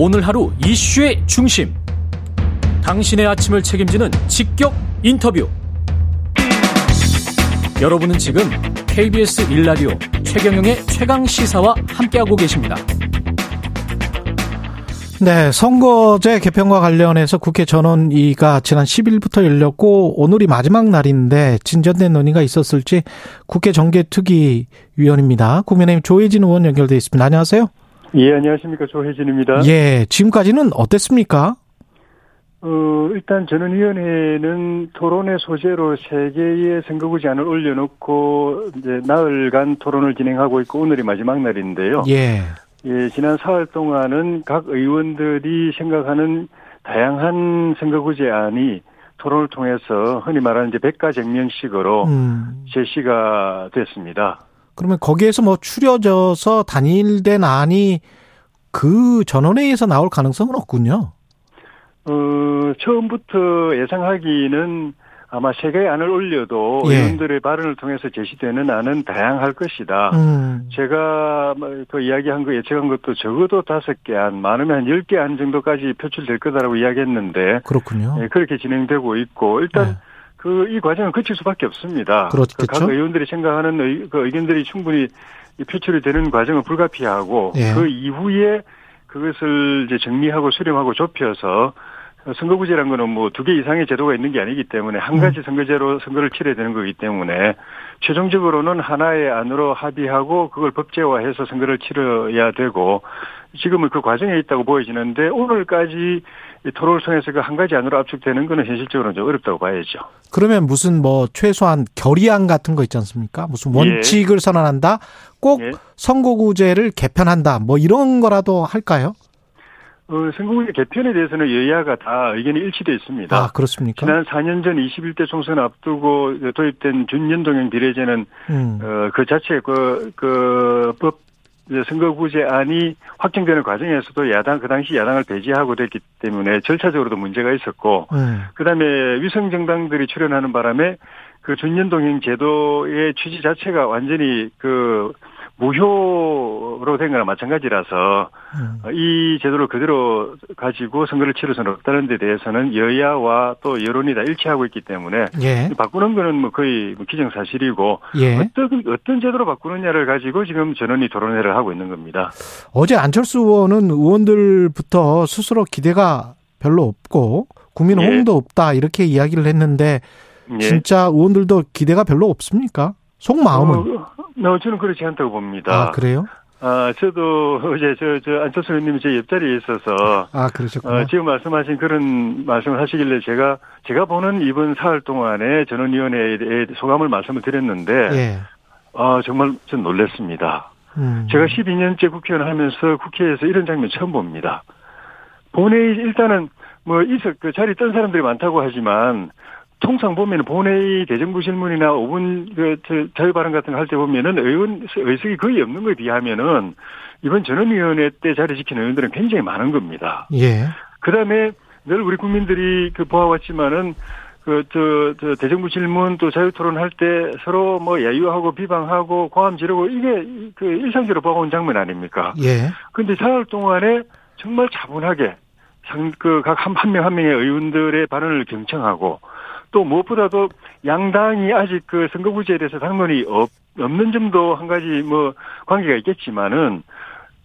오늘 하루 이슈의 중심. 당신의 아침을 책임지는 직격 인터뷰. 여러분은 지금 KBS 일라디오 최경영의 최강 시사와 함께하고 계십니다. 네, 선거제 개편과 관련해서 국회 전원위가 지난 10일부터 열렸고 오늘이 마지막 날인데 진전된 논의가 있었을지 국회 정개특위 위원입니다. 국민의힘 조혜진 의원 연결돼 있습니다. 안녕하세요. 예, 안녕하십니까. 조혜진입니다. 예, 지금까지는 어땠습니까? 어, 일단 전원위원회는 토론의 소재로 세 개의 선거구 제안을 올려놓고 이제 나흘간 토론을 진행하고 있고 오늘이 마지막 날인데요. 예. 예, 지난 사흘 동안은 각 의원들이 생각하는 다양한 선거구 제안이 토론을 통해서 흔히 말하는 이제 백가쟁명식으로 음. 제시가 됐습니다. 그러면 거기에서 뭐 추려져서 단일된 안이 그 전원회의에서 나올 가능성은 없군요. 어, 처음부터 예상하기는 아마 세 개의 안을 올려도 예. 의원들의 발언을 통해서 제시되는 안은 다양할 것이다. 음. 제가 뭐그 이야기한 거 예측한 것도 적어도 다섯 개 안, 많으면 한 열 개 안 정도까지 표출될 거다라고 이야기했는데 그렇군요. 예, 그렇게 진행되고 있고 일단 네. 그 이 과정은 거칠 수밖에 없습니다. 그렇겠죠. 그각 의원들이 생각하는 의, 그 의견들이 충분히 이 표출이 되는 과정은 불가피하고 예. 그 이후에 그것을 이제 정리하고 수렴하고 좁혀서 선거구제란 거는 뭐 두 개 이상의 제도가 있는 게 아니기 때문에 한 가지 선거제로 선거를 치러야 되는 거기 때문에 최종적으로는 하나의 안으로 합의하고 그걸 법제화해서 선거를 치러야 되고 지금은 그 과정에 있다고 보여지는데 오늘까지 이 토론을 통해서 그 한 가지 안으로 압축되는 거는 현실적으로 좀 어렵다고 봐야죠. 그러면 무슨 뭐 최소한 결의안 같은 거 있지 않습니까? 무슨 원칙을 선언한다? 꼭 예. 선거구제를 개편한다. 뭐 이런 거라도 할까요? 어, 선거구제 개편에 대해서는 여야가 다 의견이 일치돼 있습니다. 아, 그렇습니까? 지난 4년 전 21대 총선 앞두고 도입된 준연동형 비례제는 음. 어, 그 자체 그, 그, 법, 선거구제안이 확정되는 과정에서도 야당, 그 당시 야당을 배제하고 됐기 때문에 절차적으로도 문제가 있었고, 음. 그 다음에 위성 정당들이 출연하는 바람에 그 준연동형 제도의 취지 자체가 완전히 그 무효로 된 거나 마찬가지라서 음. 어, 이 제도를 그대로 가지고 선거를 치를 수는 없다는 데 대해서는 여야와 또 여론이 다 일치하고 있기 때문에 예. 바꾸는 거는 뭐 거의 뭐 기정사실이고 예. 어떤 어떤 제도로 바꾸느냐를 가지고 지금 전원이 토론회를 하고 있는 겁니다. 어제 안철수 의원은 의원들부터 스스로 기대가 별로 없고 국민 예. 호응도 없다 이렇게 이야기를 했는데 예. 진짜 의원들도 기대가 별로 없습니까? 속마음은 어, 어, 저는 그렇지 않다고 봅니다. 아 그래요? 아, 저도 어제 저, 저 안철수 의원님이 제 옆자리에 있어서 아 그러셨구나. 어, 지금 말씀하신 그런 말씀을 하시길래 제가 제가 보는 이번 사흘 동안에 전원위원회에 소감을 말씀을 드렸는데 예. 아 정말 좀 놀랐습니다. 음. 제가 12년째 국회의원 하면서 국회에서 이런 장면 처음 봅니다. 본회의 일단은 뭐 있어 그 자리 뜬 사람들이 많다고 하지만 통상 보면 본회의 대정부 질문이나 5분 그 저- 자유 발언 같은 거 할 때 보면은 의원 의석이 거의 없는 거에 비하면은 이번 전원위원회 때 자리 지키는 의원들은 굉장히 많은 겁니다. 예. 그다음에 늘 우리 국민들이 그 보아왔지만은 그저 저 대정부 질문 또 자유 토론할 때 서로 뭐 야유하고 비방하고 고함 지르고 이게 그 일상적으로 보아온 장면 아닙니까? 예. 근데 사흘 동안에 정말 차분하게 그각 한 한명한 명의 의원들의 발언을 경청하고 또 무엇보다도 양당이 아직 그 선거구제에 대해서 당론이 없, 없는 점도 한 가지 뭐 관계가 있겠지만은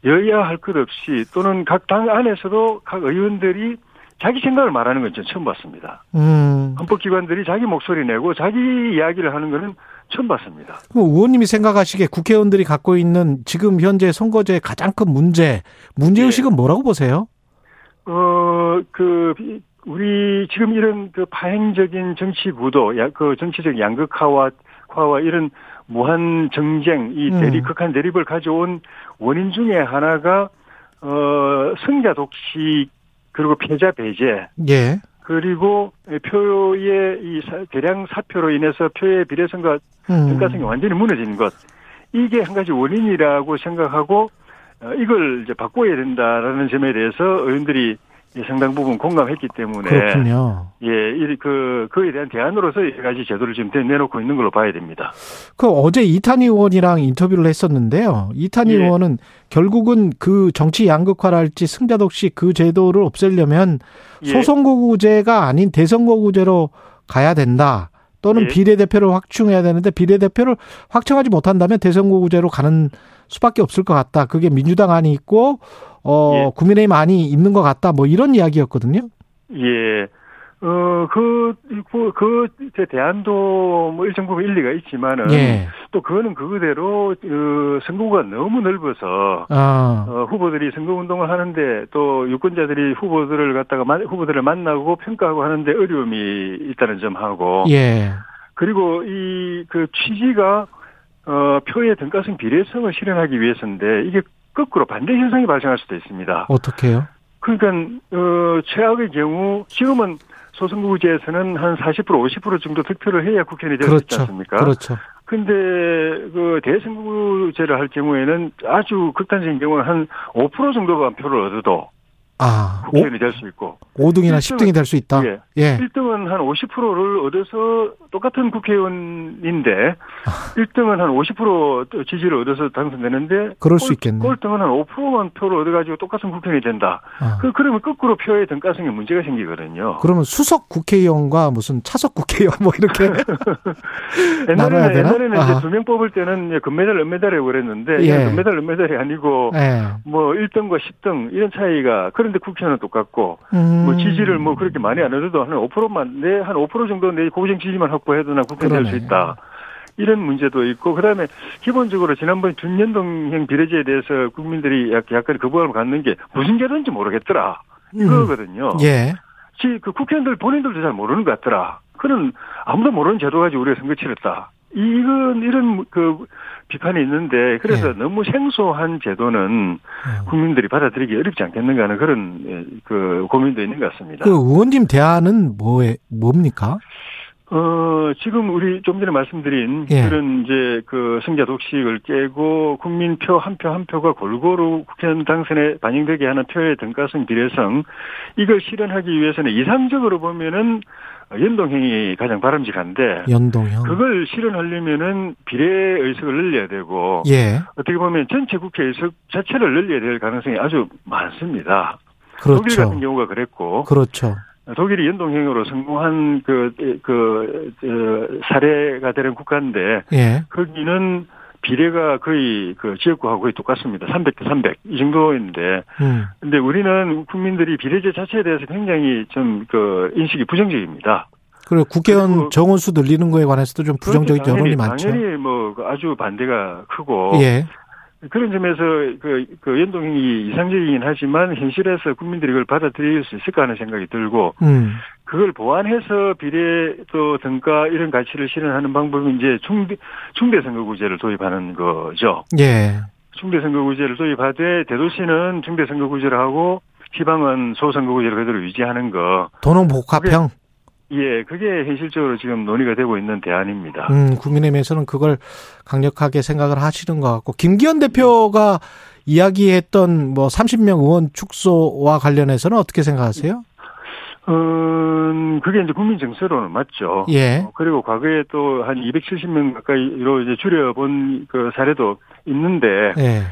여야 할 것 없이 또는 각 당 안에서도 각 의원들이 자기 생각을 말하는 건 전 처음 봤습니다. 음. 헌법기관들이 자기 목소리 내고 자기 이야기를 하는 거는 처음 봤습니다. 그럼 의원님이 생각하시기에 국회의원들이 갖고 있는 지금 현재 선거제의 가장 큰 문제, 문제의식은 예. 뭐라고 보세요? 어, 그, 우리 지금 이런 그 파행적인 정치 구도, 야, 그 정치적 양극화와, 화와 이런 무한 정쟁, 이 음. 대립, 극한 대립을 가져온 원인 중에 하나가, 어, 승자 독식, 그리고 패자 배제, 예. 그리고 표의 이 사- 대량 사표로 인해서 표의 비례성과 음. 평가성이 완전히 무너진 것. 이게 한 가지 원인이라고 생각하고 어, 이걸 이제 바꿔야 된다라는 점에 대해서 의원들이 예, 상당 부분 공감했기 때문에 그렇군요. 예, 이, 그 그에 대한 대안으로서 여러 가지 제도를 지금 내놓고 있는 걸로 봐야 됩니다. 그 어제 이탄희 의원이랑 인터뷰를 했었는데요. 이탄희 예. 의원은 결국은 그 정치 양극화랄지 승자독식 그 제도를 없애려면 예. 소선거구제가 아닌 대선거구제로 가야 된다. 또는 예. 비례대표를 확충해야 되는데 비례대표를 확충하지 못한다면 대선거구제로 가는 수밖에 없을 것 같다. 그게 민주당 안이 있고 어 예. 국민의힘 안이 있는 것 같다. 뭐 이런 이야기였거든요. 예. 어, 그, 그, 그, 제 대안도 뭐 일정 부분 일리가 있지만은. 예. 또 그거는 그거대로, 그, 선거구가 너무 넓어서, 아. 어, 후보들이 선거 운동을 하는데 또 유권자들이 후보들을 갖다가, 만- 후보들을 만나고 평가하고 하는데 어려움이 있다는 점하고. 예. 그리고 이, 그 취지가, 어, 표의 등가성 비례성을 실현하기 위해서인데 이게 거꾸로 반대 현상이 발생할 수도 있습니다. 어떻게요? 그러니까 어 최악의 경우 지금은 소선거구제에서는 한 40% 50% 정도 득표를 해야 국회의원이 될수 있지 그렇죠. 않습니까? 그렇죠. 근데 그 대선거구제를 할 경우에는 아주 극단적인 경우는 한 5% 정도만 표를 얻어도 아, 오, 국회의원이 될 수 있고 5등이나 일등은- 10등이 될 수 있다. 예. 예. 1등은 한 50%를 얻어서 똑같은 국회의원인데 1등은 한 50% 지지를 얻어서 당선되는데 그럴 수 꼴- 있겠네. 꼴등은 한 5%만 표를 얻어 가지고 똑같은 국회의원이 된다. 아. 그, 그러면 거꾸로 표의 등가성에 문제가 생기거든요. 그러면 수석 국회의원과 무슨 차석 국회의원 뭐 이렇게 옛날에는, 되나? 옛날에는 아하. 이제 두 명 뽑을 때는 금메달, 은메달이라고 그랬는데, 예. 금메달, 은메달이 아니고, 예. 뭐 1등과 10등 이런 차이가, 그런 데 국회는 똑같고, 음. 뭐 지지를 뭐 그렇게 많이 안 얻어도 한 5%만, 내, 한 5% 정도 내 고정 지지만 확보해도 난 국회의원 될수 그러네. 있다. 이런 문제도 있고, 그 다음에 기본적으로 지난번 준연동형 비례제에 대해서 국민들이 약- 약간 거부감을 갖는 게 무슨 제도인지 모르겠더라. 이거거든요. 예. 지, 그 국회의원들 본인들도 잘 모르는 것 같더라. 그는 아무도 모르는 제도 가지고 우리가 선거 치렀다. 이건 이런 그 비판이 있는데 그래서 예. 너무 생소한 제도는 어. 국민들이 받아들이기 어렵지 않겠는가 하는 그런 예, 그 고민도 있는 것 같습니다. 그 의원님 대안은 뭐에 뭡니까? 어, 지금 우리 좀 전에 말씀드린 예. 그런 이제 그 승자 독식을 깨고 국민 표 한 표 한 표가 골고루 국회의원 당선에 반영되게 하는 표의 등가성 비례성 이걸 실현하기 위해서는 이상적으로 보면은 연동형이 가장 바람직한데 연동형. 그걸 실현하려면은 비례 의석을 늘려야 되고 예. 어떻게 보면 전체 국회 의석 자체를 늘려야 될 가능성이 아주 많습니다. 독일 그렇죠. 같은 경우가 그랬고 그렇죠. 독일이 연동형으로 성공한 그, 그, 어, 사례가 되는 국가인데, 예. 거기는 비례가 거의 그 지역구하고 거의 똑같습니다. 300대 300. 이 정도인데, 음. 근데 우리는 국민들이 비례제 자체에 대해서 굉장히 좀 그 인식이 부정적입니다. 그리고 국회의원 정원수 늘리는 거에 관해서도 좀 부정적인 그렇죠. 여론이 당연히, 많죠. 당연히 뭐 아주 반대가 크고, 예. 그런 점에서 그, 그 연동형이 이상적이긴 하지만 현실에서 국민들이 그걸 받아들일 수 있을까 하는 생각이 들고, 음. 그걸 보완해서 비례 또 등가 이런 가치를 실현하는 방법이 이제 중대 중대 선거구제를 도입하는 거죠. 예. 중대 선거구제를 도입하되 대도시는 중대 선거구제를 하고 지방은 소선거구제를 그대로 유지하는 거. 도농 복합형. 예, 그게 현실적으로 지금 논의가 되고 있는 대안입니다. 음, 국민의힘에서는 그걸 강력하게 생각을 하시는 것 같고 김기현 대표가 이야기했던 뭐 30명 의원 축소와 관련해서는 어떻게 생각하세요? 음, 그게 이제 국민 정서로는 맞죠. 예. 어, 그리고 과거에 또 한 270명 가까이로 이제 줄여본 그 사례도 있는데, 예.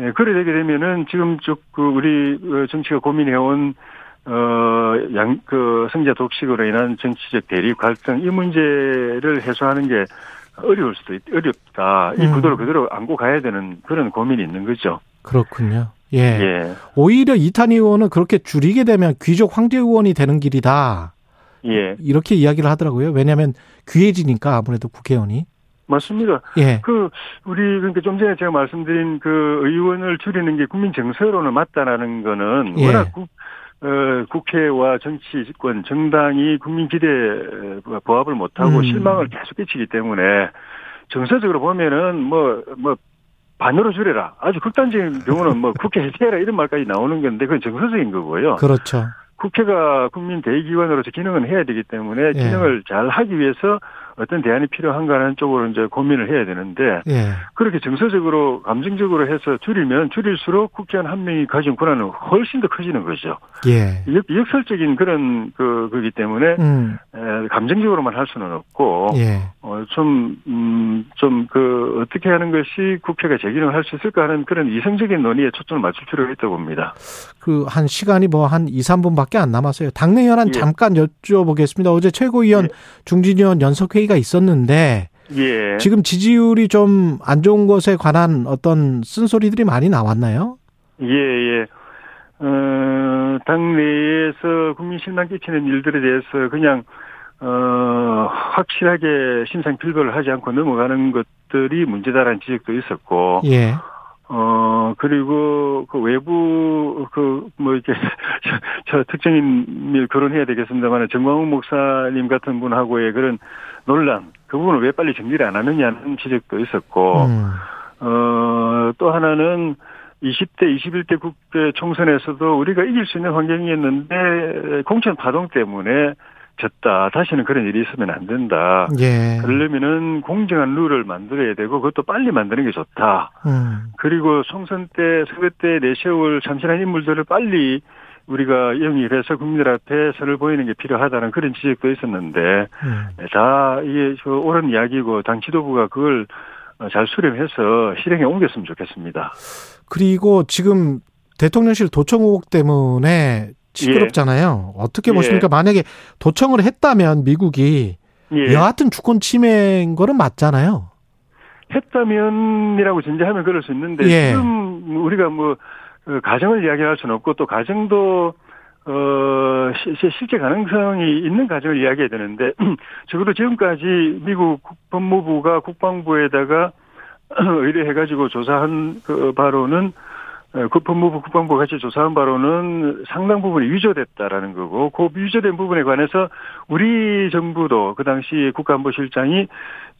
예, 그래 되게 되면은 지금 쭉 그 우리 어, 정치가 고민해온 어 양 그 성자 독식으로 인한 정치적 대립 갈등 이 문제를 해소하는 게 어려울 수도 있, 어렵다. 이 음. 구도를 그대로 안고 가야 되는 그런 고민이 있는 거죠. 그렇군요. 예. 예. 오히려 이탄희 의원은 그렇게 줄이게 되면 귀족 황제 의원이 되는 길이다. 예. 이렇게 이야기를 하더라고요. 왜냐하면 귀해지니까 아무래도 국회의원이. 맞습니다. 예. 그 우리 그러니까 좀 전에 제가 말씀드린 그 의원을 줄이는 게 국민 정서로는 맞다라는 거는 예. 워낙 국, 어, 국회와 정치권 정당이 국민 기대에 부합을 못하고 음. 실망을 계속 끼치기 때문에 정서적으로 보면은 뭐뭐 반으로 줄여라. 아주 극단적인 경우는 뭐 국회 해체해라 이런 말까지 나오는 건데 그건 정서적인 거고요. 그렇죠. 국회가 국민 대의기관으로서 기능은 해야 되기 때문에 예. 기능을 잘 하기 위해서 어떤 대안이 필요한가 하는 쪽으로 이제 고민을 해야 되는데 예. 그렇게 정서적으로 감정적으로 해서 줄이면 줄일수록 국회의원 한 명이 가진 권한은 훨씬 더 커지는 거죠. 예. 역, 역설적인 그런 그 거기 때문에 음. 에, 감정적으로만 할 수는 없고 예. 어, 좀, 음, 좀, 그, 어떻게 하는 것이 국회가 제기능을 할수 있을까 하는 그런 이성적인 논의에 초점을 맞출 필요가 있다고 봅니다. 그 한 시간이 뭐 한 2, 3분밖에 안 남았어요. 당내 현안 예. 잠깐 여쭤보겠습니다. 어제 최고위원 예. 중진위원 연석회의 가 있었는데 예. 지금 지지율이 좀 안 좋은 것에 관한 어떤 쓴소리들이 많이 나왔나요? 예, 예. 어, 당내에서 국민 실망 끼치는 일들에 대해서 그냥, 어, 확실하게 심상 필거를 하지 않고 넘어가는 것들이 문제다라는 지적도 있었고, 예. 어, 그리고 그 외부, 그, 뭐, 이렇게, 저, 저 특정인을 거론해야 되겠습니다만, 정광훈 목사님 같은 분하고의 그런 논란, 그 부분을 왜 빨리 정리를 안 하느냐는 지적도 있었고, 음. 어, 또 하나는 20대, 21대 국회 총선에서도 우리가 이길 수 있는 환경이었는데, 공천 파동 때문에 졌다. 다시는 그런 일이 있으면 안 된다. 예. 그러려면은 공정한 룰을 만들어야 되고, 그것도 빨리 만드는 게 좋다. 음. 그리고 총선 때, 선거 때 내세울 참신한 인물들을 빨리 우리가 영입해서 국민들 앞에 선을 보이는 게 필요하다는 그런 지적도 있었는데, 음. 자, 이게 저 옳은 이야기고 당 지도부가 그걸 어, 잘 수렴해서 실행에 옮겼으면 좋겠습니다. 그리고 지금 대통령실 도청 의혹 때문에 시끄럽잖아요. 어떻게 예. 보십니까? 만약에 도청을 했다면 미국이 예. 여하튼 주권 침해인 거는 맞잖아요. 했다면이라고 전제하면 그럴 수 있는데 예. 지금 우리가 뭐 어, 가정을 이야기할 수는 없고 또 가정도 어 시- 실제 가능성이 있는 가정을 이야기해야 되는데 적어도 지금까지 미국 법무부가 국방부에다가 의뢰해가지고 조사한 그 바로는 어, 그 법무부 국방부 같이 조사한 바로는 상당 부분이 위조됐다라는 거고 그 위조된 부분에 관해서 우리 정부도 그 당시 국가안보실장이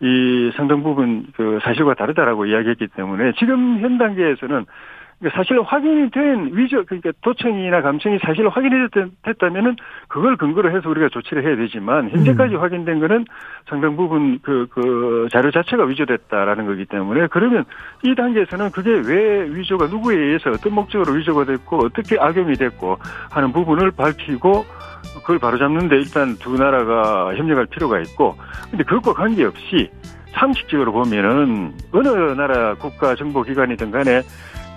이 상당 부분 그 사실과 다르다라고 이야기했기 때문에 지금 현 단계에서는 사실 확인이 된 위조 그러니까 도청이나 감청이 사실 확인이 됐- 됐다면은 그걸 근거로 해서 우리가 조치를 해야 되지만 현재까지 확인된 거는 상당 부분 그, 그 자료 자체가 위조됐다라는 거기 때문에 그러면 이 단계에서는 그게 왜 위조가 누구에 의해서 어떤 목적으로 위조가 됐고 어떻게 악용이 됐고 하는 부분을 밝히고 그걸 바로잡는데 일단 두 나라가 협력할 필요가 있고 근데 그것과 관계없이 상식적으로 보면은 어느 나라 국가 정보기관이든 간에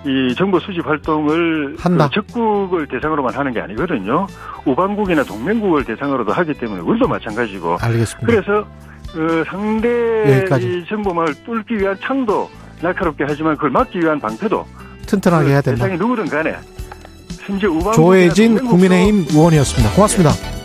이 정보 수집 활동을 한다. 그 적국을 대상으로만 하는 게 아니거든요. 우방국이나 동맹국을 대상으로도 하기 때문에 우리도 마찬가지고 알겠습니다. 그래서 어, 상대 여기까지. 이 정보망을 뚫기 위한 창도 날카롭게 하지만 그걸 막기 위한 방패도 튼튼하게 해야 된다. 대상이 누구든 간에 심지어 우방국이나 조혜진 국민의힘 의원이었습니다. 고맙습니다.